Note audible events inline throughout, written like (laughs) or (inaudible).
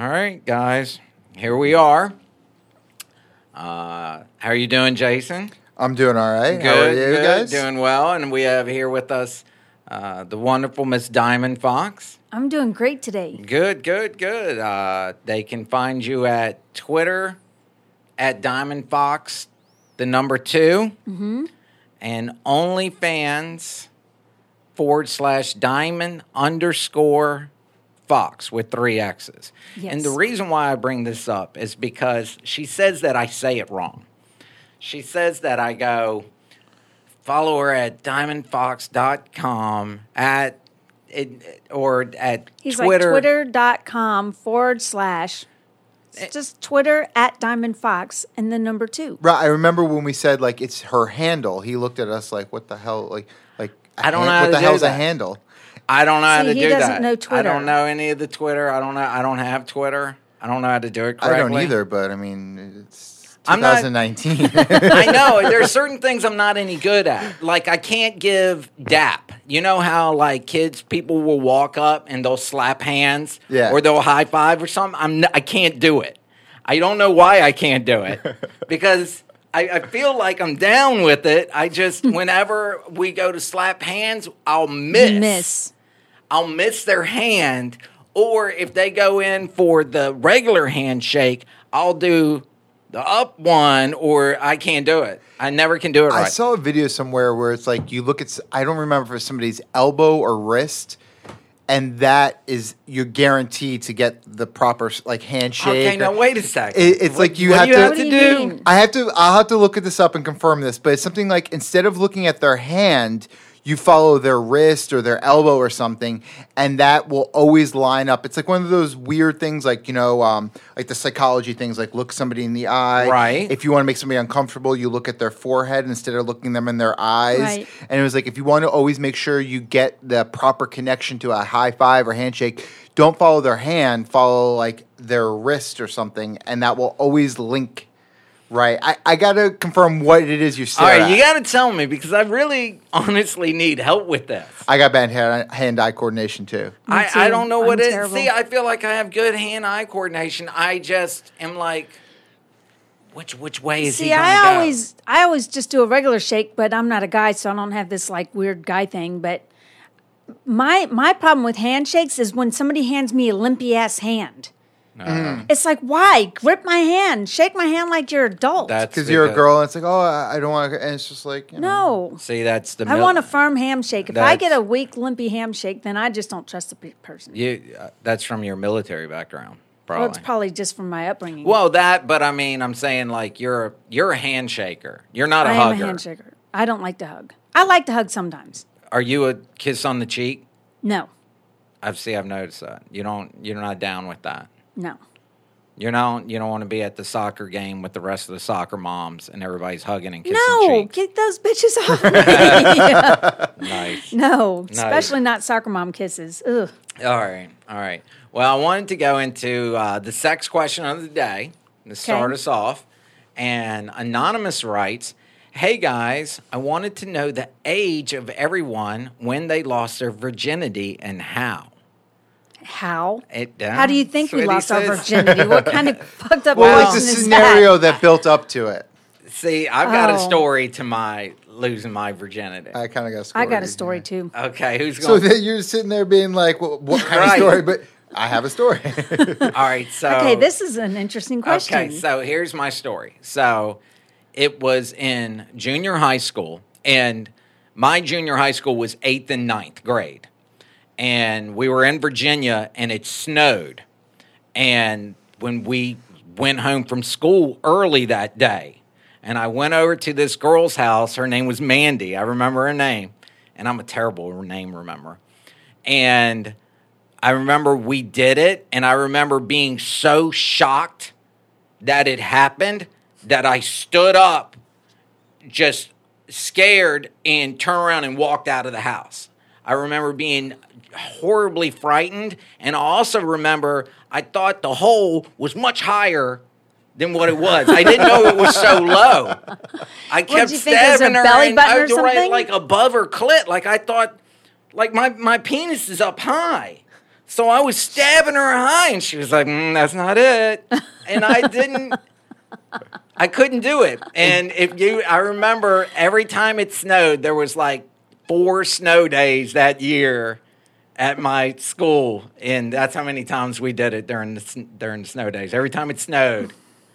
All right, guys, here we are. Uh, how are you doing, Jason? I'm doing all right. Good, How are you good, guys? doing well. And we have here with us uh, the wonderful Miss Diamond Fox. I'm doing great today. Good, good, good. Uh, they can find you at Twitter at Diamond Fox, the number 2 Mm-hmm. and OnlyFans forward slash Diamond underscore Fox with three X's. And the reason why I bring this up is because she says that I say it wrong. She says that I go follow her at diamondfox.com at it, or at He's Twitter. like twitter.com forward slash. Eh. It's just Twitter at Diamond Fox and the number two. Right. I remember when we said like it's her handle. He looked at us like, "What the hell?" Like, like a I don't han- know what the do hell's a handle. I don't know how See, to he do doesn't that. know I don't know any of the Twitter. I don't know. I don't have Twitter. I don't know how to do it correctly. I don't either, but I mean, it's I'm not- 2019. (laughs) I know there's certain things I'm not any good at. Like I can't give dap. You know how like kids, people will walk up and they'll slap hands, Yeah. or they'll high five or something. I'm n- I can't do it. I don't know why I can't do it (laughs) because I, I feel like I'm down with it. I just whenever we go to slap hands, I'll miss. Miss. I'll miss their hand, or if they go in for the regular handshake, I'll do the up one, or I can't do it. I never can do it right. I saw a video somewhere where it's like you look at I don't remember if it's somebody's elbow or wrist, and that is you're guaranteed to get the proper like handshake. okay, now wait a second. It- it's What- like you have you to- have to do do. I have to. I'll have to look at this up and confirm this, but it's something like instead of looking at their hand, you follow their wrist or their elbow or something, and that will always line up. It's like one of those weird things, like you know, um, like the psychology things, like look somebody in the eye. Right. If you want to make somebody uncomfortable, you look at their forehead instead of looking them in their eyes. Right. And it was like if you want to always make sure you get the proper connection to a high five or handshake, don't follow their hand, follow like their wrist or something, and that will always link. Right. I, I got to confirm what it is you All stare right, you got to tell me because I really, honestly need help with this. I got bad hand, hand-eye coordination too. Me I, I don't know what I'm it is. terrible. See, I feel like I have good hand-eye coordination. I just am like, which which way is he See, going to I go? always I always just do a regular shake, but I'm not a guy, so I don't have this like weird guy thing. But my my problem with handshakes is when somebody hands me a limpy ass hand. Uh, It's like, why? Grip my hand, shake my hand like you're adult. That's Because you're a girl, and it's like, oh, I I don't want to. And it's just like, you know. no. See, that's the. I mil- want a firm handshake. If I get a weak, limpy handshake, then I just don't trust the pe- person. You, uh, that's from your military background, probably. Well, it's probably just from my upbringing. Well, that, but I mean, I'm saying like you're a, you're a handshaker. You're not a I hugger. am a handshaker. I don't like to hug. I like to hug sometimes. Are you a kiss on the cheek? No, I've see. I've noticed that you don't. You're not down with that. No. You don't. You don't want to be at the soccer game with the rest of the soccer moms and everybody's hugging and kissing No, cheeks. get those bitches off (laughs) me. Nice. (laughs) no, especially not soccer mom kisses. Ugh. All right. All right. Well, I wanted to go into uh, the sex question of the day to start us off. And Anonymous writes Hey guys, I wanted to know the age of everyone when they lost their virginity and how. How? It, How do you think we that's what lost our virginity? What kind of (laughs) fucked up Well, question it's a scenario that? that built up to it. See, I've got a Oh. story to my losing my virginity. I kind of got. I got a story. story too. Okay, who's going? So going? that you're sitting there being like, well, "What kind Right. of story?" But I have a story. (laughs) All right, so Okay, this is an interesting question. Okay, so here's my story. So it was in junior high school, and my junior high school was eighth and ninth grade. And we were in Virginia, and it snowed. And when we went home from school early that day, and I went over to this girl's house, her name was Mandy. I remember her name, and I'm a terrible name remember. And I remember we did it, and I remember being so shocked that it happened that I stood up, just scared, and turned around and walked out of the house. I remember being horribly frightened, and I also remember I thought the hole was much higher than what it was. I didn't know it was so low. I kept you it was stabbing her belly button I or was right, like above her clit. Like I thought, like my my penis is up high. So I was stabbing her high, and she was like, mm, "That's not it," and I didn't. I couldn't do it. And if you, I remember every time it snowed, there was like four snow days that year at my school, and that's how many times we did it during the during the snow days. Every time it snowed,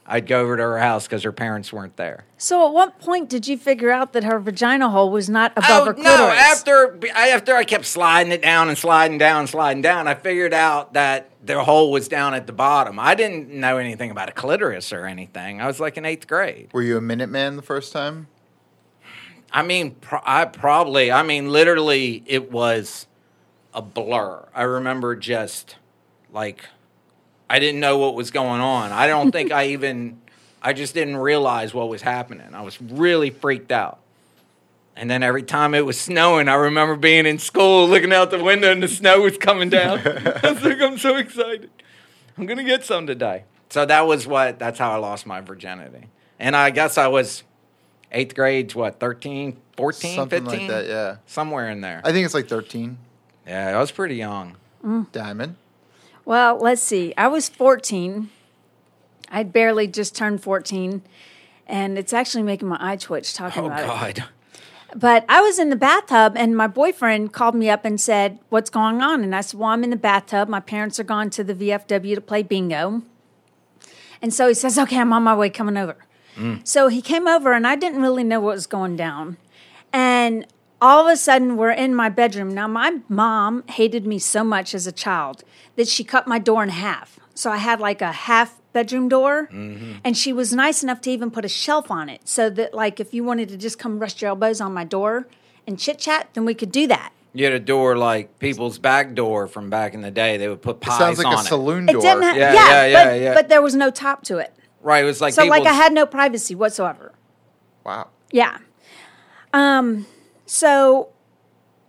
I'd go over to her house because her parents weren't there. So, at what point did you figure out that her vagina hole was not above oh, her clitoris? Oh, no! After I- after I kept sliding it down and sliding down, sliding down, I figured out that the hole was down at the bottom. I didn't know anything about a clitoris or anything. I was like in eighth grade. Were you a Minuteman the first time? I mean, pro- I probably. I mean, literally, it was a blur. I remember just like I didn't know what was going on. I don't think I (laughs) even. I just didn't realize what was happening. I was really freaked out. And then every time it was snowing, I remember being in school, looking out the window, and the snow was coming down. (laughs) I was like, I'm so excited. I'm gonna get some today. So that was what. That's how I lost my virginity. And I guess I was eighth grade. What 13, 14, Something 15? like that, yeah. somewhere in there. I think it's like 13. yeah, I was pretty young. Mm. Diamond. Well, let's see. I was 14. I'd barely just turned 14. And it's actually making my eye twitch talking Oh about it. God. But I was in the bathtub and my boyfriend called me up and said, What's going on? And I said, Well, I'm in the bathtub. My parents are gone to the VFW to play bingo. And so he says, Okay, I'm on my way coming over. So he came over and I didn't really know what was going down. And all of a sudden, we're in my bedroom. Now, my mom hated me so much as a child that she cut my door in half. So I had like a half bedroom door, mm-hmm. and she was nice enough to even put a shelf on it so that, like, if you wanted to just come rest your elbows on my door and chit chat, then we could do that. You had a door like people's back door from back in the day. They would put piles on It sounds like on a it. saloon It door. didn't have, Yeah, yeah, yeah, yeah, but, yeah. but there was no top to it. Right. It was like So, like, I had no privacy whatsoever. wow. Yeah. Um, so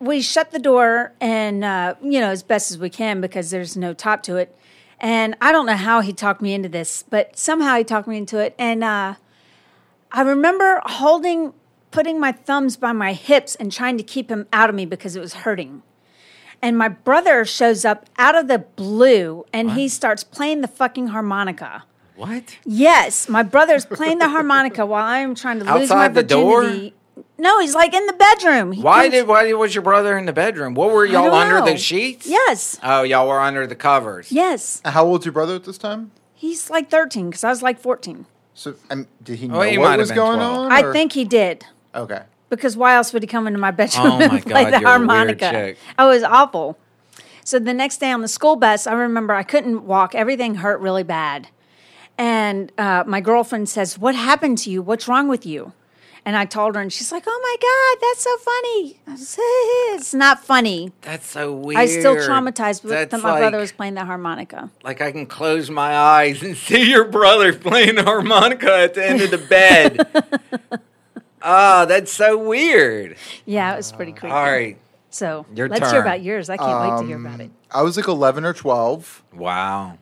we shut the door and, uh, you know, as best as we can because there's no top to it. And I don't know how he talked me into this, but somehow he talked me into it. And uh, I remember holding, putting my thumbs by my hips and trying to keep him out of me because it was hurting. And my brother shows up out of the blue and he starts playing the fucking harmonica. What? Yes, my brother's playing the harmonica (laughs) while I am trying to lose my Outside the door? No, he's like in the bedroom. He Why comes- did why was your brother in the bedroom? What were y'all under know. the sheets? Yes, Oh, y'all were under the covers. yes. How old's your brother at this time? He's like thirteen because I was like fourteen. So, um, did he Oh, know he what was going 12. on? I think he did Okay. because why else would he come into my bedroom Oh my and play God, the you're a weird harmonica? chick. I was awful. So the next day on the school bus, I remember I couldn't walk. Everything hurt really bad, and uh, my girlfriend says, "What happened to you? What's wrong with you?" And I told her, and she's like, "Oh my god, that's so funny." I said, it's not funny. That's so weird. I still traumatized with that my like, brother was playing the harmonica. like I can close my eyes and (laughs) see your brother playing the harmonica at the end of the bed. (laughs) Ah, that's so weird. Yeah, it was pretty creepy. All right. So Your let's hear about yours. I can't wait to hear about it. I was like 11 or 12. Wow.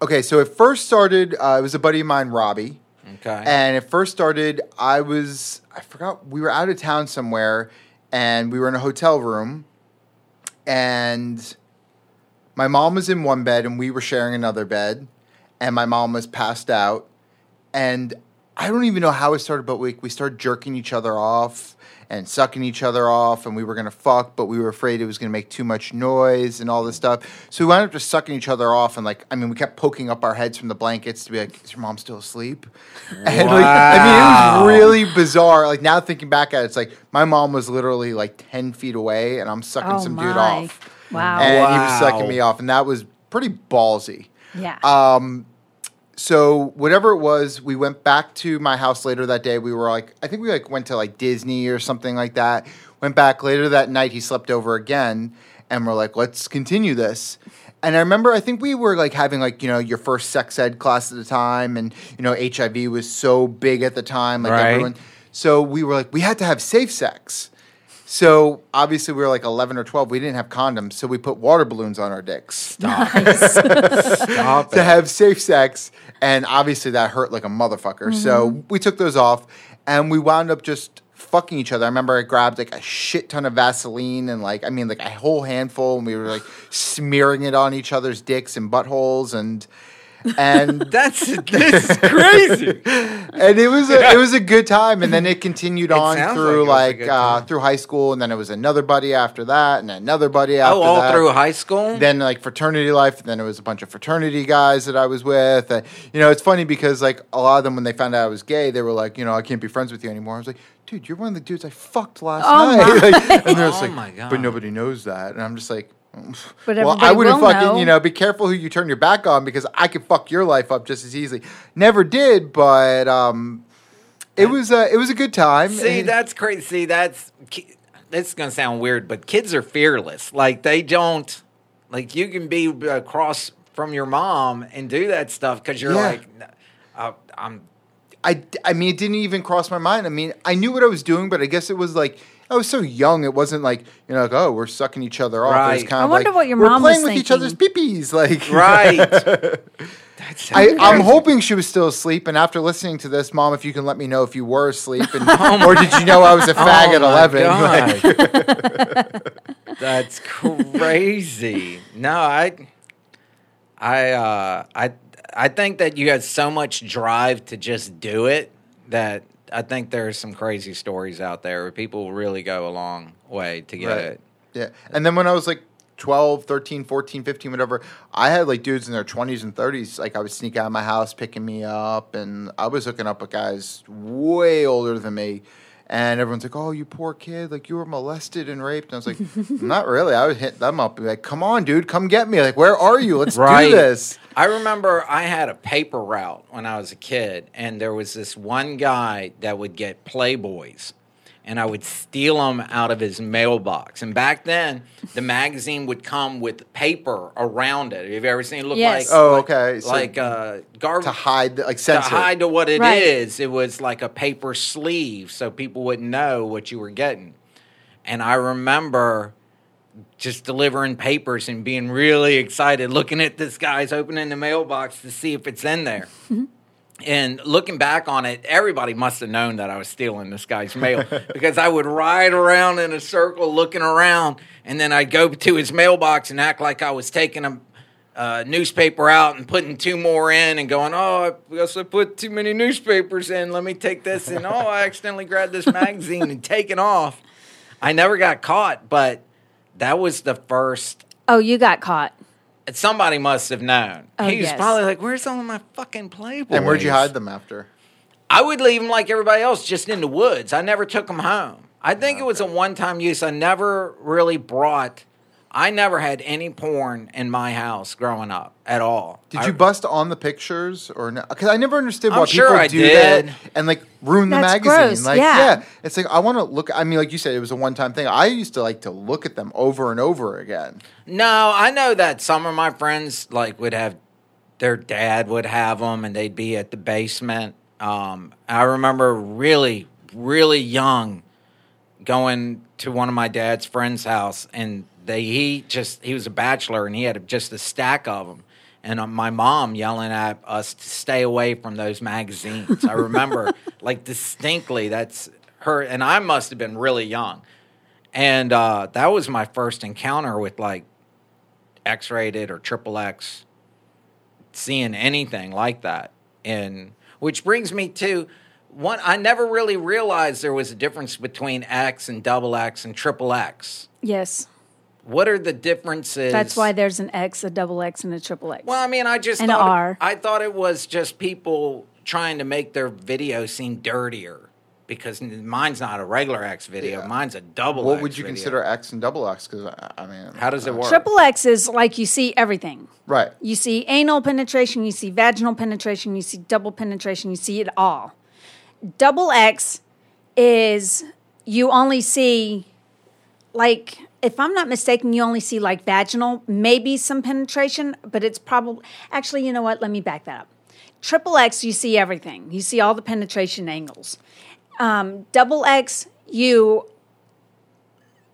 Okay, so it first started, uh, it was a buddy of mine, Robbie. Okay. And it first started, I was, I forgot, we were out of town somewhere and we were in a hotel room. And my mom was in one bed and we were sharing another bed. And my mom was passed out. And I don't even know how it started, but we, we started jerking each other off and sucking each other off. And we were going to fuck, but we were afraid it was going to make too much noise and all this stuff. So we wound up just sucking each other off. And like, I mean, we kept poking up our heads from the blankets to be like, is your mom still asleep? (laughs) And like, I mean, it was really bizarre. Like now thinking back at it, it's like my mom was literally like 10 feet away and I'm sucking Oh some my. dude off. Wow. And he was sucking me off. And that was pretty ballsy. yeah. Um, so whatever it was, we went back to my house later that day. We were like, I think we like went to like Disney or something like that. Went back later that night. He slept over again, and we're like, let's continue this. And I remember, I think we were like having like you know your first sex ed class at the time, and you know HIV was so big at the time, like Right. everyone. So we were like, we had to have safe sex. So obviously we were like 11 or 12. We didn't have condoms, so we put water balloons on our dicks Stop (laughs) (laughs) to it. have safe sex, and obviously that hurt like a motherfucker. So mm-hmm. we took those off, and we wound up just fucking each other. I remember I grabbed like a shit ton of Vaseline and like I mean like a whole handful, and we were like smearing it on each other's dicks and buttholes and. And (laughs) That's this is crazy. (laughs) and it was a, it was a good time, and then it continued on sounds through like like, it was a good uh, through high school, and then it was another buddy after that, and another buddy after that. oh, all that. through high school. Then like fraternity life, then it was a bunch of fraternity guys that I was with. And, you know, it's funny because like a lot of them when they found out I was gay, they were like, you know, I can't be friends with you anymore. I was like, dude, you're one of the dudes I fucked last Oh night. (laughs) Like, and they're Oh like, my God. but nobody knows that, and I'm just like. But well, I wouldn't fucking, know. you know, be careful who you turn your back on because I could fuck your life up just as easily. Never did, but um, it was uh, it was a good time. See, And- that's crazy. See, that's is gonna sound weird, but kids are fearless. Like they don't, like you can be across from your mom and do that stuff because you're Yeah. like, uh, I'm. I, I mean, it didn't even cross my mind. I mean, I knew what I was doing, but I guess it was like I was so young. It wasn't like you know, like oh, we're sucking each other off. It was Right. kind I of wonder like, what your we're mom was playing with each other's peepees. (laughs) Like Right. (laughs) That's I, I'm hoping she was still asleep. And after listening to this, mom, if you can let me know if you were asleep, and, (laughs) Oh or did you know I was a fag at eleven? Like, That's crazy. No, I, I, uh, I, I think that you had so much drive to just do it that I think there's some crazy stories out there where people really go a long way to get Right. it. Yeah. And then when I was like 12, 13, 14, 15, whatever, I had like dudes in their 20s and 30s. Like I would sneak out of my house picking me up. And I was hooking up with guys way older than me. And everyone's like, oh, you poor kid. Like you were molested and raped. And I was like, (laughs) not really. I would hit them up and be like, come on, dude, come get me. Like, where are you? Let's do this. I remember I had a paper route when I was a kid, and there was this one guy that would get Playboys, and I would steal them out of his mailbox. And back then, the magazine would come with paper around it. Have you ever seen it look Yes. like? Oh, like- okay. So like uh, garbage To hide, the, like, to hide to what it is, Right. it was like a paper sleeve so people wouldn't know what you were getting. And I remember just delivering papers and being really excited, looking at this guy's opening the mailbox to see if it's in there. And looking back on it, everybody must have known that I was stealing this guy's mail (laughs) because I would ride around in a circle looking around, and then I'd go to his mailbox and act like I was taking a uh, newspaper out and putting two more in and going, oh, I guess I put too many newspapers in. Let me take this. And oh, I accidentally grabbed this magazine and taken off. I never got caught, but that was the first. Oh, you got caught. Somebody must have known. Oh, he was yes. probably like, "Where's all my fucking Playboys?" and where'd you hide them after? I would leave them like everybody else, just in the woods. I never took them home. I think ah, it was a one-time use. I never really brought. I never had any porn in my house growing up at all. Did I- you bust on the pictures or no? Because I never understood I'm why sure people I do did. that and like ruin the magazine. gross, Like, yeah. it's like I want to look. I mean, like you said, it was a one-time thing. I used to like to look at them over and over again. No, I know that some of my friends like would have their dad would have them, and they'd be at the basement. Um, I remember really, really young going to one of my dad's friend's house, and they he just he was a bachelor, and he had just a stack of them. And uh, my mom yelling at us to stay away from those magazines. I remember (laughs) like distinctly. That's her, and I must have been really young. And uh, that was my first encounter with like X rated or triple X, seeing anything like that. And which brings me to one, I never really realized there was a difference between X and double X and triple X. Yes. What are the differences? That's why there's an X, a double X, and a triple X. Well, I mean, I just And thought R. I thought it was just people trying to make their video seem dirtier because mine's not a regular X video, Yeah. mine's a double. What X would you video. consider X and double X? Because I, I mean, How does it uh, work? triple X is like you see everything. right? You see anal penetration, you see vaginal penetration, you see double penetration, you see it all. Double X is you only see, like, if I'm not mistaken, you only see like vaginal, maybe some penetration, but it's probably, actually, you know what? Let me back that up. Triple X, you see everything, you see all the penetration angles. Um, double X, you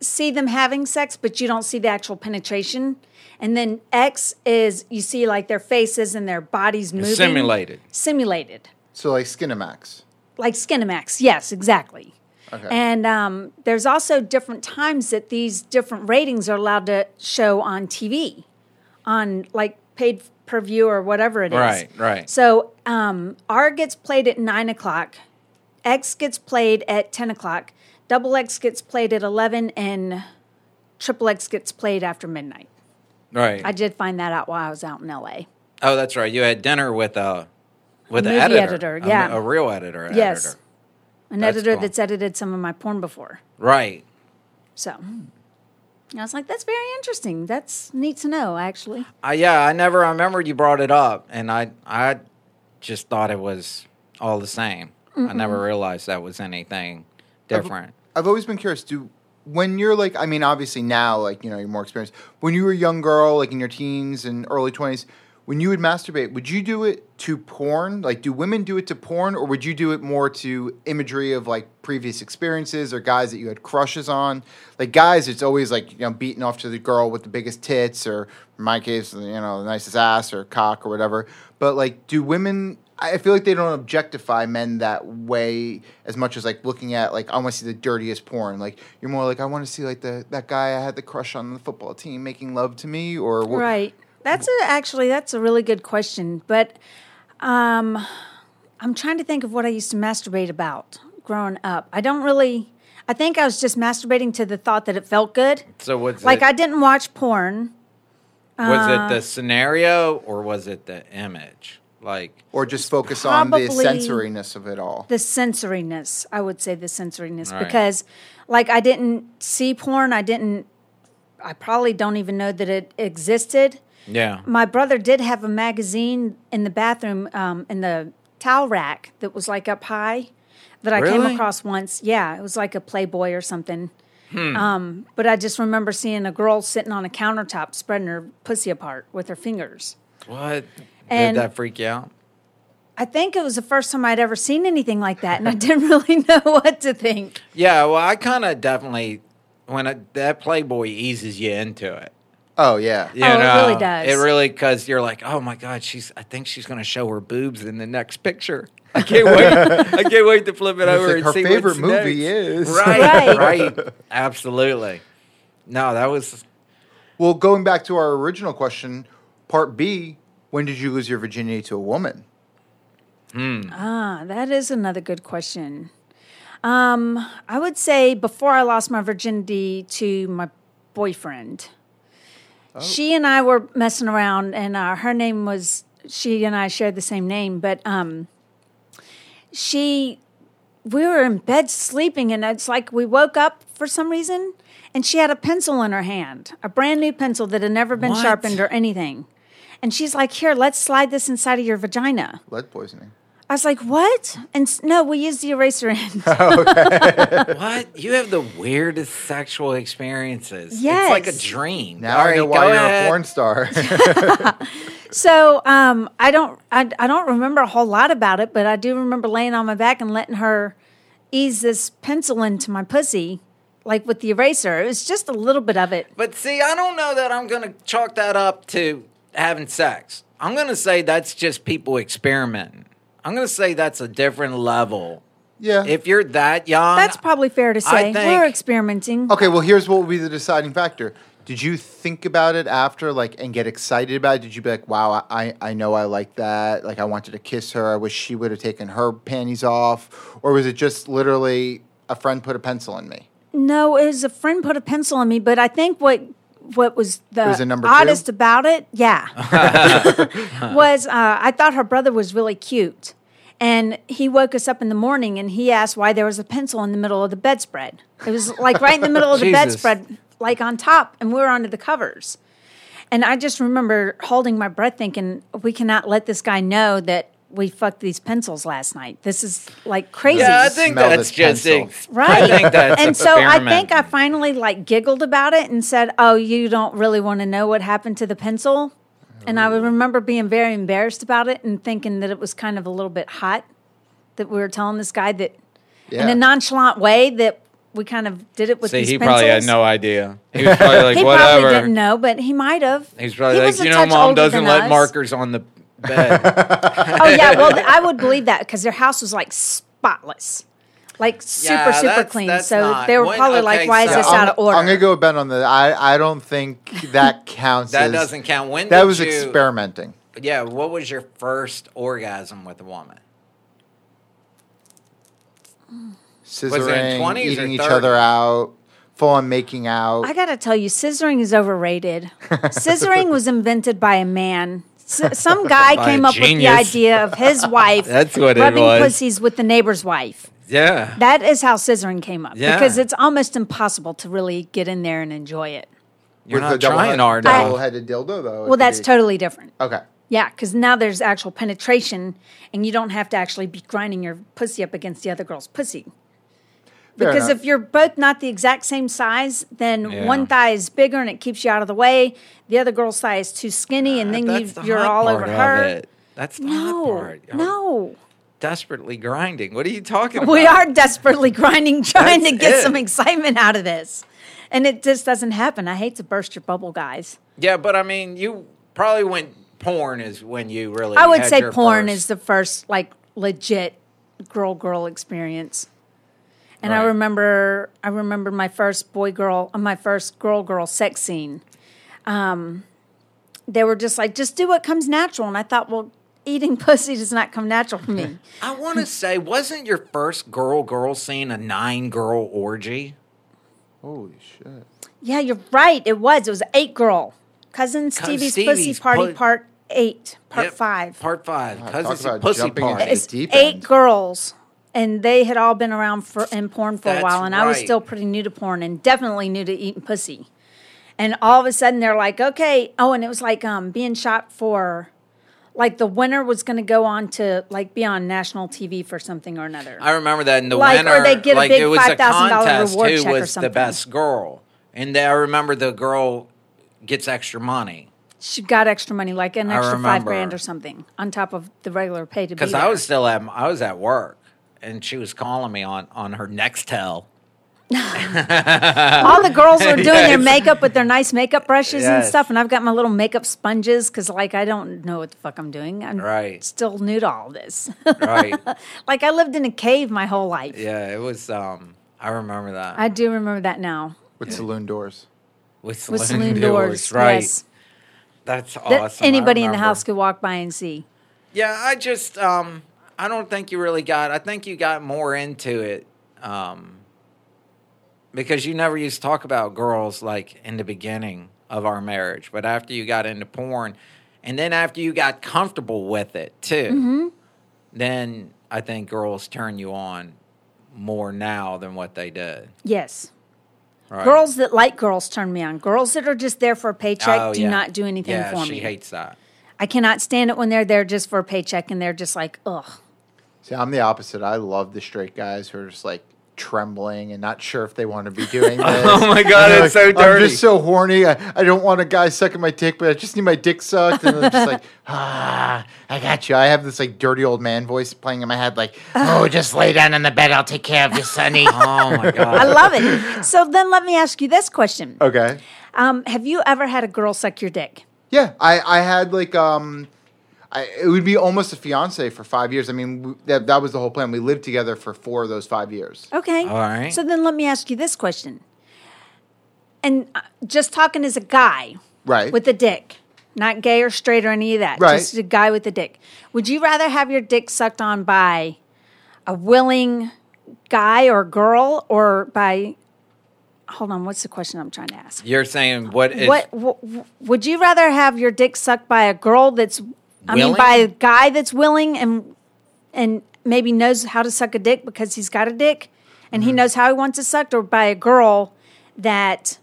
see them having sex, but you don't see the actual penetration. And then X is you see like their faces and their bodies moving. simulated. Simulated. So like Skinamax. Like Skinamax. Yes, exactly. Okay. And um, there's also different times that these different ratings are allowed to show on TV, on like paid per view or whatever it is. Right, right. So um, R gets played at nine o'clock, X gets played at ten o'clock, Double X gets played at eleven, and Triple X gets played after midnight. Right. I did find that out while I was out in LA. oh, that's right. You had dinner with a with A an editor, editor, A- yeah. a, real editor. Yes. editor. An That's editor cool. that's edited some of my porn before. Right. So I was like, that's very interesting. That's neat to know, actually. Uh, yeah, I never I remembered you brought it up, and I I just thought it was all the same. I never realized that was anything different. I've always been curious. Do when you're like, I mean, obviously now, like you know, you're more experienced. When you were a young girl, like in your teens and early twenties, when you would masturbate, would you do it to porn? Like, do women do it to porn, or would you do it more to imagery of like previous experiences or guys that you had crushes on? Like guys, it's always like you know, beating off to the girl with the biggest tits, or in my case, you know, the nicest ass or cock or whatever. But like, do women? I feel like they don't objectify men that way as much as like looking at like I want to see the dirtiest porn. Like you're more like I want to see like the that guy I had the crush on the football team making love to me or what, Right. That's a, actually that's a really good question, but um, I'm trying to think of what I used to masturbate about growing up. I don't really. I think I was just masturbating to the thought that it felt good. So was Like it, I didn't watch porn. was uh, it the scenario or was it the image? Like or just focus on the Probably- sensoriness of it all. the sensoriness i would say the sensoriness Right. because like i didn't see porn i didn't i probably don't even know that it existed yeah. my brother did have a magazine in the bathroom um, in the towel rack that was like up high that i came across once yeah it was like a playboy or something Hmm. um, but i just remember seeing a girl sitting on a countertop spreading her pussy apart with her fingers What? And- Did that freak you out? i think it was the first time i'd ever seen anything like that and i (laughs) didn't really (laughs) know what to think Yeah, well, I kind of definitely when it, that Playboy eases you into it. Oh yeah. You Oh, it really does. It really because you're like, oh my god, she's. I think she's going to show her boobs in the next picture. I can't wait. (laughs) I can't wait to flip it over like and her see favorite what's movie next. is. right, Right. right, absolutely. No, that was Well, going back to our original question, part B, when did you lose your virginity to a woman? Ah, that is another good question. Um, I would say before I lost my virginity to my boyfriend. She and I were messing around, and uh, her name was. She and I shared the same name, but um, she, we were in bed sleeping, and it's like we woke up for some reason, and she had a pencil in her hand, a brand new pencil that had never been What? sharpened or anything. And she's like, "Here, let's slide this inside of your vagina." Lead poisoning. I was like, what? And s- no, we used the eraser end. (laughs) what you have the weirdest sexual experiences. it's like a Yes. dream. Now All I know right, why go you're ahead. a porn star. (laughs) (laughs) so um, I don't, I, I don't remember a whole lot about it, but I do remember laying on my back and letting her ease this pencil into my pussy, like with the eraser. It was just a little bit of it. But see, I don't know that I'm going to chalk that up to having sex. I'm going to say that's just people experimenting. I'm going to say that's a different level. yeah. If you're that young, That's probably fair to say. think- We're experimenting. okay, well, here's what will be the deciding factor. Did you think about it after, like, and get excited about it? Did you be like, "Wow, I, I know I like that. Like, I wanted to kiss her. I wish she would have taken her panties off," or was it just literally a friend put a pencil in me? No, it was a friend put a pencil in me, but I think what what was the Was it number two? oddest about it, yeah, (laughs) (laughs) was uh, I thought her brother was really cute, and he woke us up in the morning and he asked why there was a pencil in the middle of the bedspread. It was like right in the middle of the (laughs) bedspread, like on top, and we were under the covers. And I just remember holding my breath, thinking, "We cannot let this guy know that." We fucked these pencils last night. This is like crazy. yeah, I think Smell that's just ex- (laughs) Right. I think that's and so I think I finally like giggled about it and said, "Oh, you don't really want to know what happened to the pencil." And I would mm. remember being very embarrassed about it and thinking that it was kind of a little bit hot that we were telling this guy that in a nonchalant way that we kind of did it with See, these he pencils. probably had no idea. He was (laughs) probably like, he whatever. probably didn't know, but he might have. He's probably He like, you know, mom doesn't let us." markers on the bed. (laughs) Oh yeah, well (laughs) I would believe that because their house was like spotless. like super Yeah, super that's- clean. that's so not- they were when- probably okay, like, "Why is this I'm, out of order?" I'm gonna go bet on the. I I don't think that (laughs) counts. That as- doesn't count. When That did was you- experimenting. Yeah, what was your first orgasm with a woman? Scissoring, 20s or eating each other out, full on making out. I gotta tell you, scissoring is overrated. scissoring was invented by a man. S- some guy (laughs) came a up with the idea of his (laughs) wife That's what it rubbing was. pussies with the neighbor's wife. Yeah. That is how scissoring came up Yeah. because it's almost impossible to really get in there and enjoy it. You're With not the trying hard though. Double-headed dildo, though. Well, that's be- totally different. okay. Yeah, because now there's actual penetration, and you don't have to actually be grinding your pussy up against the other girl's pussy. Fair Because enough. if you're both not the exact same size, then Yeah. one thigh is bigger and it keeps you out of the way. The other girl's thigh is too skinny, and then you, you're all over her. it. That's the hot No, part. You're no. Desperately grinding. What are you talking about? We are desperately (laughs) grinding, trying to get it. some excitement out of this. And it just doesn't happen. I hate to burst your bubble, guys. Yeah, but I mean, you probably went porn is when you really. I would say porn first- is the first like legit girl girl experience. And I remember I remember my first boy girl uh, my first girl girl sex scene. Um they were just like just do what comes natural and I thought well eating (laughs) pussy does not come natural to me. (laughs) I want to say, wasn't your first girl girl scene a nine girl orgy? Holy shit. yeah, you're right. It was. It was eight girl. Cousin Stevie's, Pussy Party Pu- Part 8, Part Yep, 5. Part five. Wow, Cousin talk pussy party. into it's deep eight end. girls and they had all been around for in porn for a while and i was still pretty new to porn and definitely new to eating pussy. And all of a sudden they're like okay. Oh and it was like um being shot for like the winner was going to go on to like be on national tv for something or another. I remember that in the Like, or they get a big was a $5,000 contest reward who check or was the best girl, and I remember the girl gets extra money. She got extra money like an extra five grand or something on top of the regular pay to be because. I was still at I was at work, and she was calling me on on her Nextel. all the girls are doing their (laughs) makeup with their nice makeup brushes and stuff, and I've got my little makeup sponges because, like, I don't know what the fuck I'm doing. I'm Right. still new to all this. Right? (laughs) like, I lived in a cave my whole life. yeah, it was. Um, I remember that I do remember that now With saloon doors. with with saloon, saloon doors. right? Yes, That's awesome. I anybody in the house could walk by and see. Yeah, I just um I don't think you really got I think you got more into it um because you never used to talk about girls like in the beginning of our marriage, but after you got into porn and then after you got comfortable with it too. Mm-hmm. Then I think girls turn you on more now than what they did. Yes. Right? Girls that like girls turn me on. Girls that are just there for a paycheck Oh, do yeah. not do anything yeah, for she me. She hates that. I cannot stand it when they're there just for a paycheck and they're just like, ugh. See, I'm the opposite. I love the straight guys who are just like trembling and not sure if they want to be doing (laughs) this. Oh my God, And they're it's so dirty. I'm just so horny. I, I don't want a guy sucking my dick, but I just need my dick sucked. And I'm just like, (laughs) ah, I got you. I have this like dirty old man voice playing in my head, like, (laughs) oh, just lay down on the bed. I'll take care of you, sonny. Oh my god. I love it. So then let me ask you this question. okay. Um, have you ever had a girl suck your dick? Yeah, I, I had like um, I, it would be almost a fiance for five years. I mean, we, that that was the whole plan. We lived together for four of those five years. Okay. All right. So then let me ask you this question. And uh, just talking as a guy Right. with a dick, not gay or straight or any of that, Right. just a guy with a dick. Would you rather have your dick sucked on by a willing guy or girl or by Hold on, what's the question I'm trying to ask? You're saying what is what w- w- would you rather have your dick sucked by a girl that's I mean by a guy that's willing and and maybe knows how to suck a dick because he's got a dick and Mm-hmm. he knows how he wants it sucked or by a girl that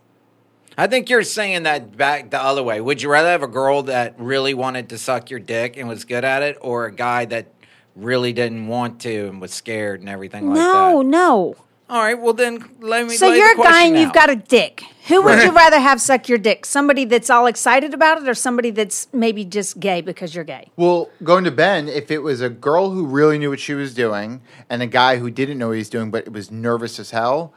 I think you're saying that back the other way. Would you rather have a girl that really wanted to suck your dick and was good at it, or a guy that really didn't want to and was scared and everything like that? no, no. All right, well then let me. So lay you're the a guy question and you've got a dick. Who would you rather have suck your dick? Somebody that's all excited about it or somebody that's maybe just gay because you're gay? Well, going to Ben, if it was a girl who really knew what she was doing and a guy who didn't know what he was doing but was nervous as hell,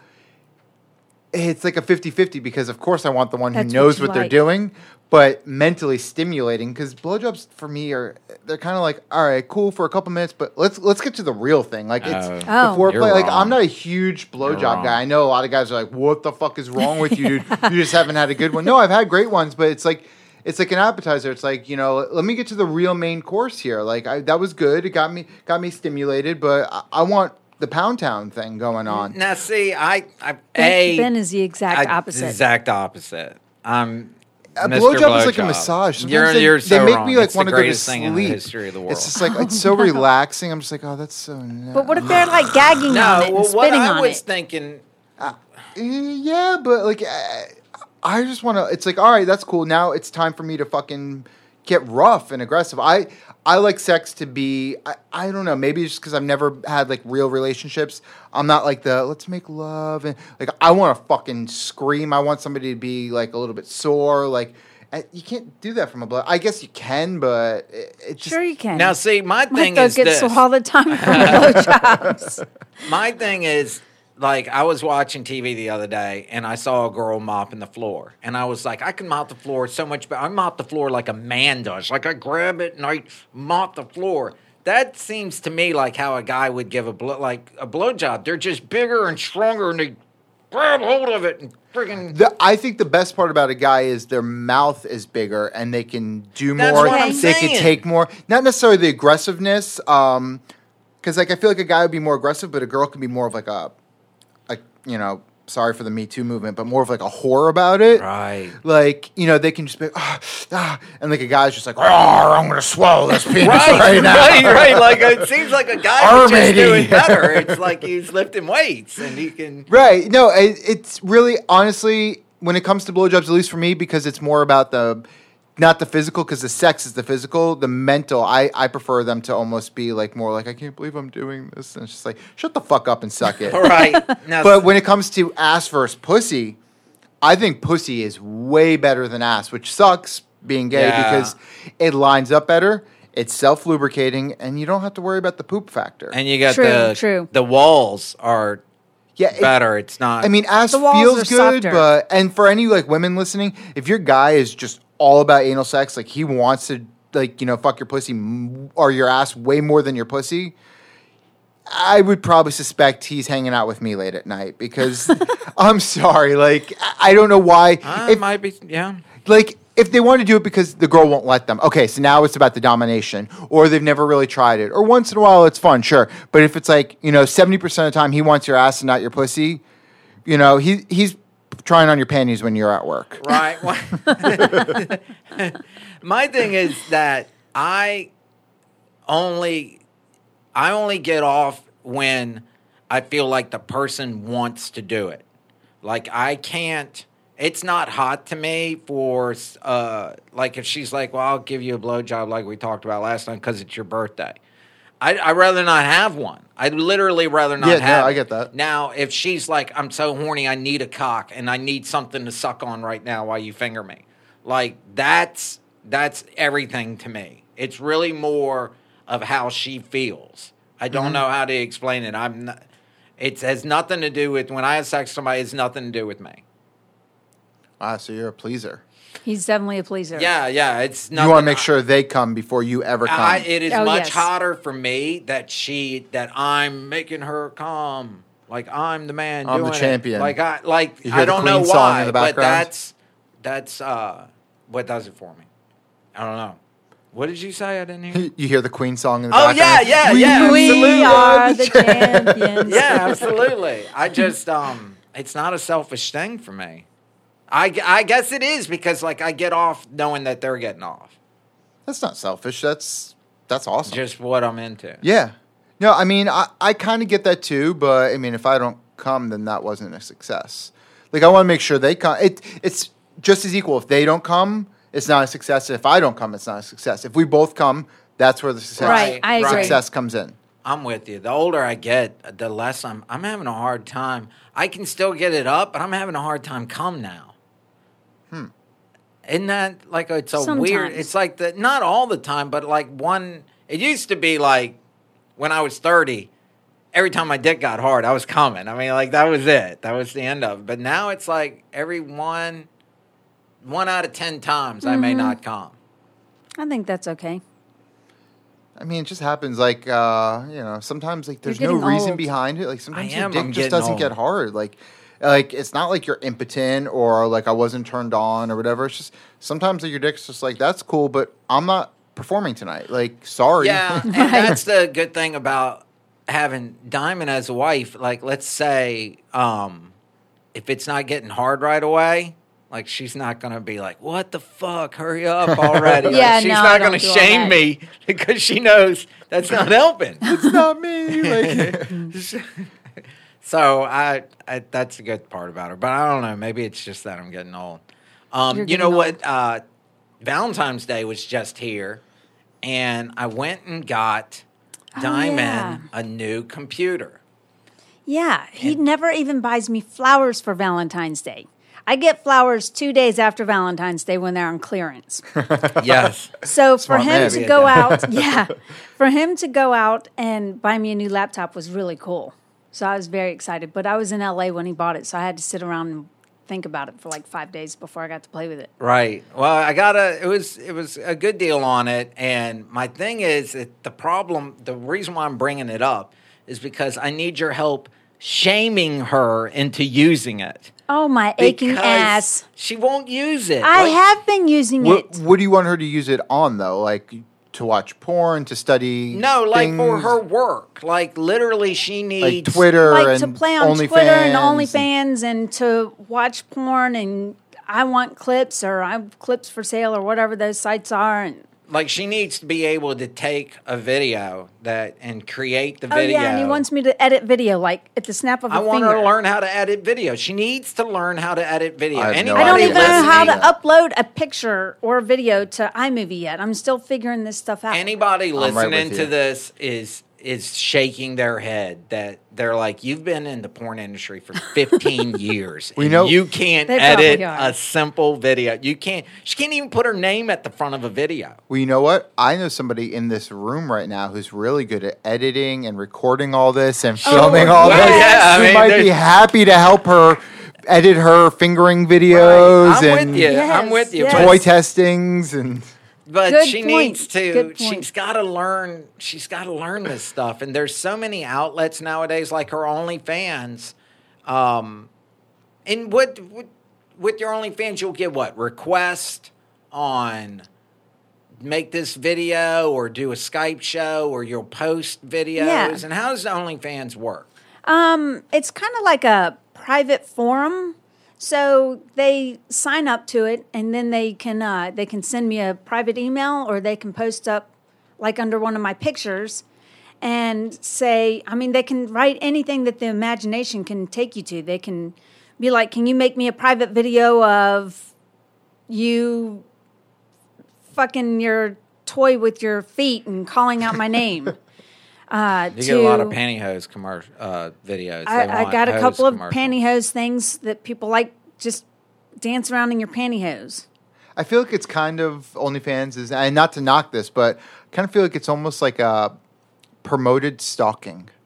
it's like a 50-50 because of course I want the one That's who knows you what, they're like. doing, but mentally stimulating because blowjobs for me are they're kind of like all right, cool for a couple minutes, but let's let's get to the real thing. Like it's the Oh. foreplay. You're Like wrong. I'm not a huge blowjob guy. I know a lot of guys are like, "What the fuck is wrong with you, dude? (laughs) you just haven't had a good one." No, I've had great ones, but it's like it's like an appetizer. It's like you know, let me get to the real main course here. Like I, that was good. It got me got me stimulated, but I, I want the Pound Town thing going on. Now, see, I, I Ben, a ben is the exact I- opposite. Exact opposite. I'm. A Mr. blowjob is like a massage. Sometimes You're, they, you're they so make wrong. me like It's the want to go to greatest sleep. thing in the history of the world. It's just like it's so (laughs) relaxing. I'm just like, oh, that's so. Nice. But what if they're like gagging on no, it and well, what spitting I on was it? thinking, uh, Yeah, but like, I, I just want to. It's like, all right, that's cool. Now it's time for me to fucking get rough and aggressive. I I like sex to be. I, I don't know. Maybe it's just because I've never had like real relationships. I'm not like the let's make love and like I want to fucking scream. I want somebody to be like a little bit sore. Like uh, you can't do that from a blow. I guess you can, but it, it just Sure, you can. now see, my My thing throat is gets this. sore all the time from blowjobs. (laughs) My thing is like I was watching TV the other day and I saw a girl mopping the floor and I was like, I can mop the floor so much better. I mop the floor like a man does. Like I grab it and I mop the floor. That seems to me like how a guy would give a blow, like a blowjob. They're just bigger and stronger and they grab hold of it and friggin' The, I think the best part about a guy is their mouth is bigger and they can do That's more. they can take more. Not necessarily the aggressiveness, um, because like I feel like a guy would be more aggressive, but a girl can be more of like a, you know, sorry for the Me Too movement, but more of like a whore about it. Right. Like you know, they can just be ah, ah, and like a guy's just like, oh, I'm gonna swallow this (laughs) penis right, Right, now. right, right. Like it seems like a guy was just doing better. (laughs) It's like he's lifting weights and he can. Right. No, it, it's really honestly when it comes to blowjobs, at least for me, because it's more about the not the physical, because the sex is the physical. The mental, I I prefer them to almost be like more like I can't believe I'm doing this, and it's just like shut the fuck up and suck it. All (laughs) right. Now, But when it comes to ass versus pussy, I think pussy is way better than ass, which sucks being gay Yeah. because it lines up better. It's self lubricating, and you don't have to worry about the poop factor. and you got True, the true. the walls are yeah, it- better. it's not. I mean, ass feels good, softer. but and for any like women listening, if your guy is just all about anal sex, like he wants to like you know fuck your pussy or your ass way more than your pussy, I would probably suspect he's hanging out with me late at night because (laughs) I'm sorry, like I don't know why. I If- might be. Yeah. like if they want to do it because the girl won't let them okay so now it's about the domination or they've never really tried it or once in a while it's fun sure but if it's like you know 70% of the time he wants your ass and not your pussy you know he he's trying on your panties when you're at work Right. (laughs) (laughs) My thing is that I only I only get off when I feel like the person wants to do it. Like I can't. It's not hot to me for uh like if she's like, well, I'll give you a blowjob like we talked about last time because it's your birthday. I I rather not have one. I'd literally rather not have. Yeah. I get that. Now, if she's like, I'm so horny, I need a cock and I need something to suck on right now while you finger me, like that's that's everything to me. It's really more of how she feels. I don't Mm-hmm. know how to explain it. I'm not. It has nothing to do with when I have sex with somebody. It's nothing to do with me. Ah so you're a pleaser He's definitely a pleaser. Yeah, yeah. It's you want to make sure they come before you ever come I, it is Oh, much yes. hotter for me that she that I'm making her come. Like I'm the man. I'm the doing it. champion. Like I like You hear I don't know Queen song why, in the but that's that's uh what does it for me. I don't know. What did you say? I didn't hear. you hear the queen song in the background? Oh, yeah, background yeah, We yeah. We Absolutely. are the (laughs) champions. yeah, absolutely. I just um, it's not a selfish thing for me. I, I guess it is because like I get off knowing that they're getting off. that's not selfish that's that's awesome Just what I'm into. Yeah. No, I mean, I, I kind of get that too, but I mean, if I don't come, then that wasn't a success. Like, I want to make sure they come. It, it's just as equal. If they don't come, it's not a success. If I don't come, it's not a success. If we both come, that's where the success, Right, I agree. success comes in. I'm with you. The older I get, the less I'm. I'm having a hard time. I can still get it up, but I'm having a hard time come now. Isn't that like it's a weird? It's like the not all the time, but like one. It used to be like when I was 30, every time my dick got hard, I was coming. I mean, like that was it. That was the end of it. But now it's like every one, one out of ten times, I Mm-hmm. may not come. I think that's okay. I mean, it just happens. Like uh, you know, sometimes like there's no reason old. behind it. Like sometimes your dick I'm just doesn't old. get hard. Like like it's not like you're impotent or like I wasn't turned on or whatever. It's just sometimes like, your dick's just like that's cool, but I'm not performing tonight. Like sorry. Yeah, (laughs) and that's the good thing about having Diamond as a wife. Like, let's say um, if it's not getting hard right away, like she's not gonna be like, "What the fuck? Hurry up (laughs) already!" Like, Yeah, she's no, not gonna shame me (laughs) because she knows that's not helping. it's not me. Like so I, I, that's the good part about her. But I don't know. Maybe it's just that I'm getting old. Um, You're you know getting what? Uh, Valentine's Day was just here, and I went and got Oh, Diamond yeah. a new computer. Yeah, he never even buys me flowers for Valentine's Day. I get flowers two days after Valentine's Day when they're on clearance. (laughs) Yes. So for Smart him man. to go out, yeah, (laughs) for him to go out and buy me a new laptop was really cool. So I was very excited. But I was in LA when he bought it, so I had to sit around and think about it for like five days before I got to play with it. Right. Well, I got a. It was it was a good deal on it, and my thing is that the problem, the reason why I'm bringing it up, is because I need your help shaming her into using it. Oh my aching ass! She won't use it. I Like, have been using what, it. what do you want her to use it on though? Like to watch porn, to study? No, like for her work. Like literally, she needs like Twitter like to play on OnlyFans Twitter and and- OnlyFans and to watch porn and I want clips or I have clips for sale or whatever those sites are and Like she needs to be able to take a video that and create the video. oh video. yeah and he wants me to edit video like at the snap of a I want finger. her to learn how to edit video. She needs to learn how to edit video. I no I don't even know how to upload a picture or a video to iMovie yet. I'm still figuring this stuff out. Anybody listening you. to this is is shaking their head that they're like, you've been in the porn industry for 15 (laughs) years. We and know- you can't edit are. a simple video. You can't. She can't even put her name at the front of a video. Well, you know what? I know somebody in this room right now who's really good at editing and recording all this and oh, filming all yes. this. Yeah, I mean, might be happy to help her edit her fingering videos I'm and with you. I'm with you. yes. Toy testings and But Good she point. needs to. She's got to learn. She's got to learn this stuff. And there's so many outlets nowadays, like her OnlyFans. Um, and what, what with your OnlyFans, you'll get what request on make this video or do a Skype show or you'll post videos. Yeah. And how does OnlyFans work? Um, it's kind of like a private forum. So they sign up to it, and then they can uh, they can send me a private email, or they can post up like under one of my pictures, and say, I mean, they can write anything that the imagination can take you to. They can be like, "Can you make me a private video of you fucking your toy with your feet and calling out my name?" Uh, You get a lot of pantyhose commercial uh, videos. I, I got a hose couple of pantyhose things that people like just dance around in your pantyhose. I feel like it's kind of OnlyFans is, and not to knock this, but I kind of feel like it's almost like a promoted stalking. (laughs)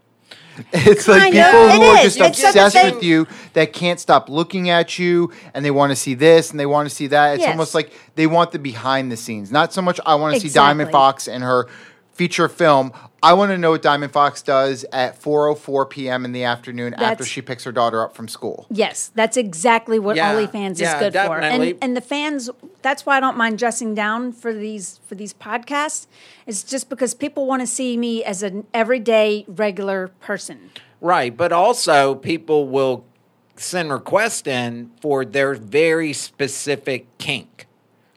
It's like people of. who are is, just except that obsessed they- with you that can't stop looking at you and they want to see this and they want to see that. It's Yes. almost like they want the behind the scenes. Not so much I want to see Diamond Fox and her feature film. I want to know what Diamond Fox does at 4:04 p.m. in the afternoon after she picks her daughter up from school. Yes, that's exactly what Yeah, OnlyFans yeah, is good for. definitely. And and the fans that's why I don't mind dressing down for these for these podcasts. It's just because people want to see me as an everyday regular person. Right, but also people will send requests in for their very specific kink.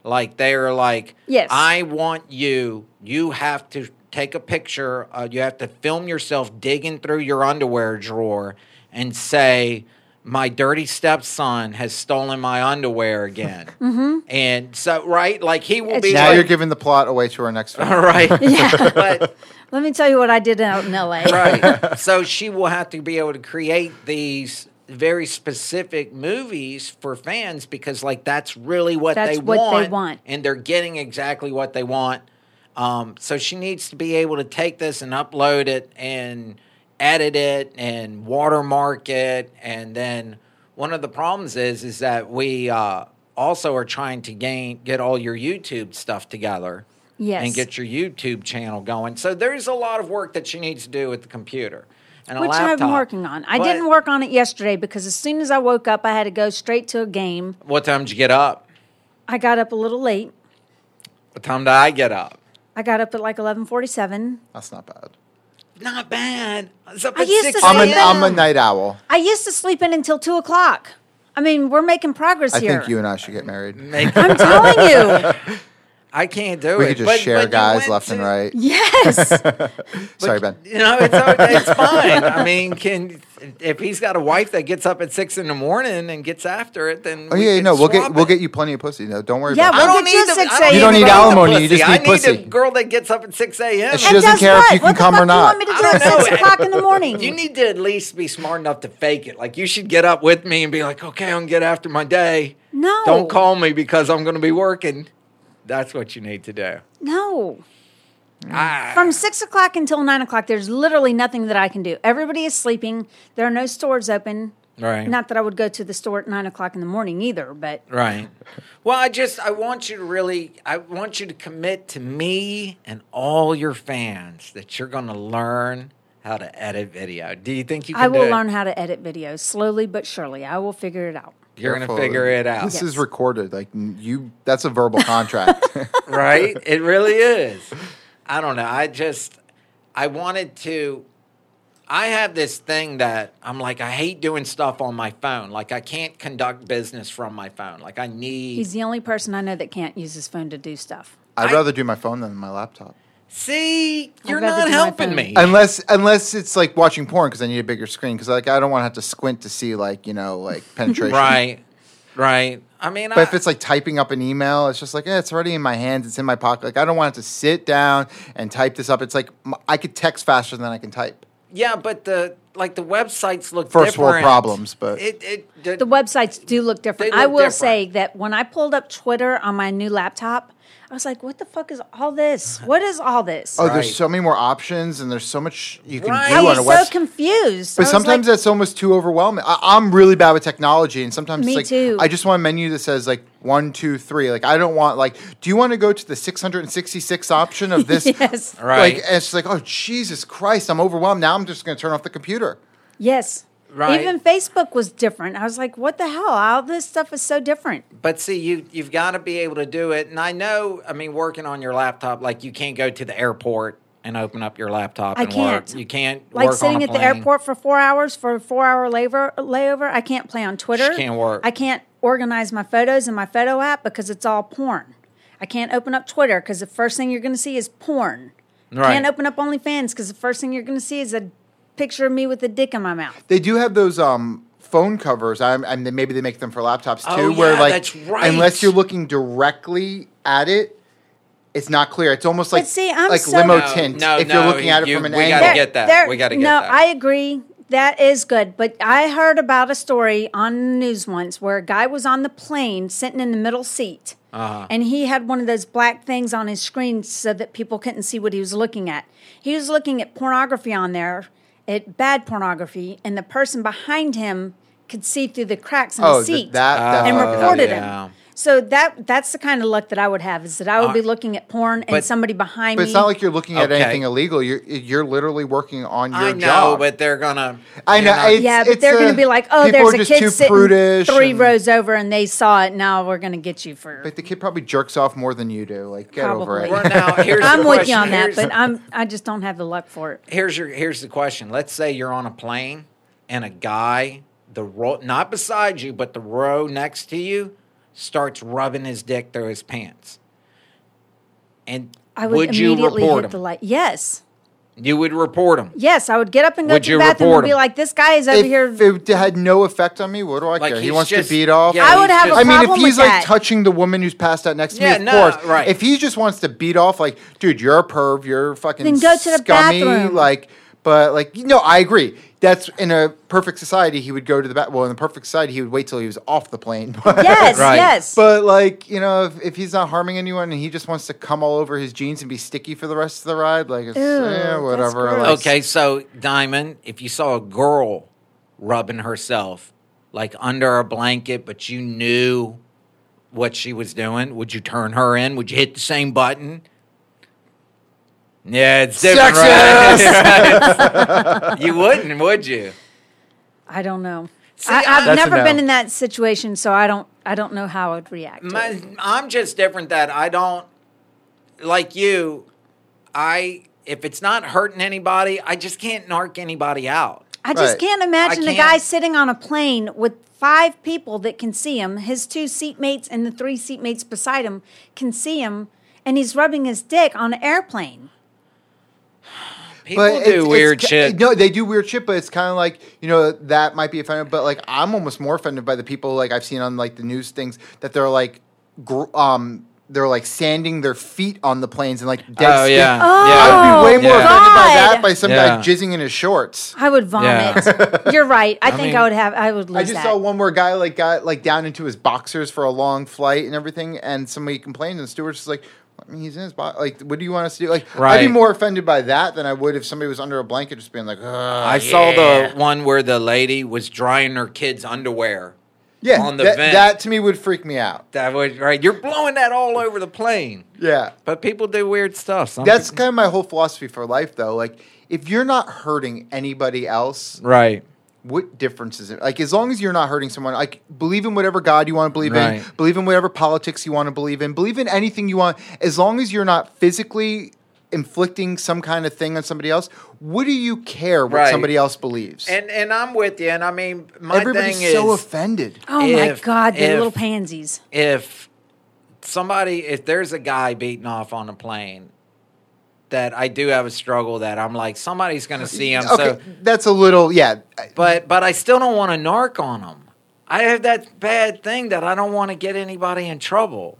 Like they're like, Yes. I want you. You have to take a picture. Uh, you have to film yourself digging through your underwear drawer and say, "My dirty stepson has stolen my underwear again." (laughs) mm-hmm. And so, right, like he will It's be. Now like, you're giving the plot away to our next (laughs) film. right, (laughs) Yeah. but Let me tell you what I did out in LA. right. so she will have to be able to create these very specific movies for fans because like that's really what, That's they, what they want, want. and they're getting exactly what they want um, so she needs to be able to take this and upload it and edit it and watermark it, and then one of the problems is is that we uh, also are trying to gain get all your YouTube stuff together. Yes. And get your YouTube channel going. So there's a lot of work that she needs to do with the computer. And a Which I've been laptop. working on. I But didn't work on it yesterday because as soon as I woke up, I had to go straight to a game. What time did you get up? I got up a little late. What time did I get up? I got up at like eleven forty-seven. That's not bad. Not bad. I was up I at used to 6 say I'm a. I'm a night owl. I used to sleep in until two o'clock. I mean, we're making progress I here. I think you and I should get married. Make- I'm (laughs) telling you. (laughs) I can't do We it. could just But- share but guys went left and right. Yes. (laughs) Sorry, Ben. You know, it's okay, it's fine. I mean, can if he's got a wife that gets up at six in the morning and gets after it, then Oh we yeah, can no, we'll swap get we'll get you plenty of pussy. No, don't worry Yeah, about I it. we'll don't get you need at 6 I don't You don't need need alimony, you just I need need pussy. a girl that gets up at six a.m. She And doesn't guess care if you can what come or fuck not. You want me to I do at know. six o'clock in the morning? You need to at least be smart enough to fake it. Like you should get up with me and be like, "Okay, I'm gonna get after my day." no. Don't call me because I'm going to be working. That's what you need to do. No. Ah, From six o'clock until nine o'clock, there's literally nothing that I can do. Everybody is sleeping. There are no stores open. right. Not that I would go to the store at nine o'clock in the morning either, but Right. Well, I just I want you to really I want you to commit to me and all your fans that you're going to learn how to edit video. Do you think you can I will learn how to edit videos slowly but surely. I will figure it out. You're going to figure it out. This Yes. is recorded. Like you, that's a verbal contract. (laughs) (laughs) right? It really is. I don't know. I just I wanted to I have this thing that I'm like I hate doing stuff on my phone. Like I can't conduct business from my phone. Like I need He's the only person I know that can't use his phone to do stuff. I'd I- rather do my phone than my laptop. See, you're not helping me. Unless unless it's like watching porn because I need a bigger screen because like I don't want to have to squint to see like you know like (laughs) penetration. Right. Right. I mean, But I, if it's like typing up an email, it's just like eh, it's already in my hands. It's in my pocket. Like I don't want to have to sit down and type this up. It's like I could text faster than I can type. yeah, but the like the websites look First world problems, but it it the, The websites do look different. They I will different. say that when I pulled up Twitter on my new laptop, I was like, what the fuck is all this? What is all this? oh, Right. there's so many more options and there's so much you can Right. do I on was a so website. confused. But was sometimes like, that's almost too overwhelming. I, I'm really bad with technology, and sometimes Me it's like too. I just want a menu that says like one, two, three. Like I don't want like, do you want to go to the 666 option of (laughs) this? Yes. Right. Like and it's like, oh Jesus Christ, I'm overwhelmed. Now I'm just going to turn off the computer. yes. Right. Even Facebook was different. I was like, what the hell? All this stuff is so different. But see, you you've got to be able to do it. And I know, I mean, working on your laptop, like you can't go to the airport and open up your laptop I and can't. work. You can't Like sitting at the airport for four hours for a four hour layover, layover. I can't play on Twitter. She can't work. I can't organize my photos in my photo app because it's all porn. I can't open up Twitter because the first thing you're going to see is porn. Right. Can't open up OnlyFans because the first thing you're going to see is a picture of me with a dick in my mouth. They do have those um phone covers. I'm, and then maybe they make them for laptops too, Oh, where yeah, like that's right. unless you're looking directly at it. It's not clear. It's almost like see, I'm like so- limo No, tint. no, if no, you're looking at it you- from an we angle, gotta get that. There- We gotta get no, that. No, I agree. That is good. But I heard about a story on the news once where a guy was on the plane sitting in the middle seat. Uh-huh. And he had one of those black things on his screen so that people couldn't see what he was looking at. He was looking at pornography on there, at bad pornography, and the person behind him could see through the cracks in oh, the th- seat that, and that Oh, reported yeah. him. So that that's the kind of luck that I would have is that I would be Uh, looking at porn and but- somebody behind But me. But it's not like you're looking at Okay. anything illegal. You're you're literally working on your I know, job. but they're gonna. I you know, it's- yeah, but they're going to be like, "Oh, there's are a just kid too sitting prudish three and- rows over, and they saw it. Now we're going to get you for." But the kid probably jerks off more than you do. Like, get over it. Well, now (laughs) here's I'm the with you on that, Here's- but I'm I just don't have the luck for it. here's your here's the question. Let's say you're on a plane and a guy, the row not beside you, but the row next to you, starts rubbing his dick through his pants. And I would, you immediately report hit him? the light. Yes, You would report him. yes, I would get up and go Would to you the bathroom report and be like, "This guy is over if here." it had no effect on me, what do I Like, care? He wants just- to beat off. yeah, I would have just- I mean, if he's like that. touching the woman who's passed out next to Yeah, me, no, of course. right. If he just wants to beat off, like, dude, you're a perv, you're fucking Then go to the scummy, bathroom. like. But like, you know, I agree. That's in a perfect society, he would go to the back. Well, in the perfect society, he would wait till he was off the plane. But, (laughs) Yes, Right. yes. But like, you know, if, if he's not harming anyone and he just wants to come all over his jeans and be sticky for the rest of the ride, like, it's, Ew, yeah, whatever. like- Okay, so Diamond, if you saw a girl rubbing herself like under a blanket, but you knew what she was doing, would you turn her in? Would you hit the same button? Yeah, it's different, right? (laughs) you wouldn't, would you? I don't know. See, I, I've I- That's a never no. been in that situation, so I don't. I don't know how I'd react. My, I'm just different that I don't like you. I if it's not hurting anybody, I just can't narc anybody out. I just Right. can't imagine I a guy can't- sitting on a plane with five people that can see him. His two seatmates and the three seatmates beside him can see him, and he's rubbing his dick on an airplane. People But do it's- weird it's shit. No, they do weird shit, but it's kind of like you know that might be offended. But like I'm almost more offended by the people like I've seen on like the news things that they're like, gr- um, they're like sanding their feet on the planes and like dead Oh skin. yeah, Oh, yeah. I would be way more Yeah. offended by that by some Yeah. guy jizzing in his shorts. I would vomit. You're right. I, think mean- I would have. I would lose I just that. saw one where guy like got like down into his boxers for a long flight and everything, and somebody complained, and the stewardess was like, I mean, he's in his box. Like, what do you want us to do? Like, I'd be more offended by that than I would if somebody was under a blanket just being like, I saw the one where the lady was drying her kid's underwear. yeah, on the that, vent. that to me would freak me out. That was right. You're blowing that all over the plane. Yeah. But people do weird stuff. Some That's people- kind of my whole philosophy for life, though. Like, if you're not hurting anybody else, right. What difference is it? Like, as long as you're not hurting someone, like, believe in whatever God you want to believe Right. in, believe in whatever politics you want to believe in, believe in anything you want, as long as you're not physically inflicting some kind of thing on somebody else, what do you care what Right. somebody else believes? And and I'm with you. And I mean, my Everybody's thing so offended. oh my if- God, the if- little pansies. if somebody, if there's a guy beating off on a plane, that I do have a struggle that I'm like somebody's going to see him. okay, So, that's a little, yeah. but but I still don't want to narc on them. I have that bad thing that I don't want to get anybody in trouble.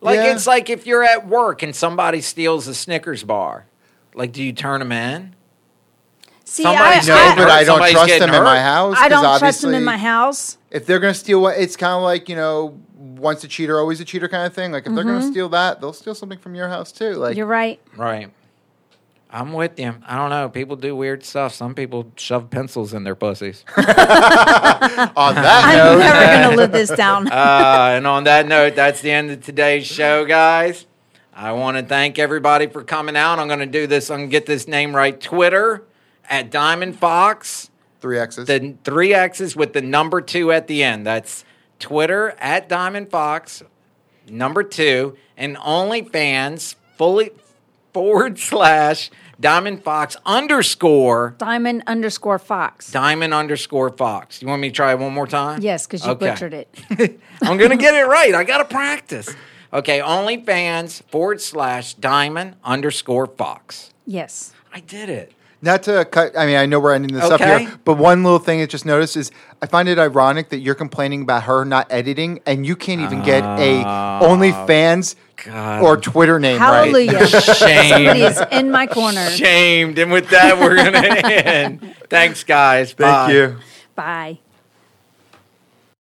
Like Yeah. it's like if you're at work and somebody steals a Snickers bar, like do you turn them in? See, Somebody's I, No, getting I, but I don't Somebody's trust getting them in my house. I 'cause don't trust them in my house. If they're going to steal, what it's kind of like you know, once a cheater, always a cheater kind of thing. Like if they're going to steal that, they'll steal something from your house too. Like You're right. Right. I'm with you. I don't know. People do weird stuff. Some people shove pencils in their pussies. (laughs) on that I'm note, never going to live this down. (laughs) uh, and on that note, that's the end of today's show, guys. I want to thank everybody for coming out. I'm going to do this. I'm going to get this name right. Twitter at Diamond Fox. three X's. The three X's with the number two at the end. That's Twitter at Diamond Fox, number two, and OnlyFans fully forward (laughs) slash Diamond Fox underscore Diamond underscore Fox. Diamond underscore Fox. You want me to try it one more time? Yes, because you Okay. butchered it. (laughs) I'm gonna get it right. I gotta practice. Okay, OnlyFans forward slash Diamond underscore Fox. Yes. I did it. Not to cut. I mean, I know we're ending this up here, but one little thing I just noticed is I find it ironic that you're complaining about her not editing, and you can't even get a ah. OnlyFans God. or Twitter name right. Hallelujah. (laughs) Shame. Somebody in my corner. Shamed. And with that, we're gonna (laughs) end. Thanks, guys. Thank Bye. you. Bye.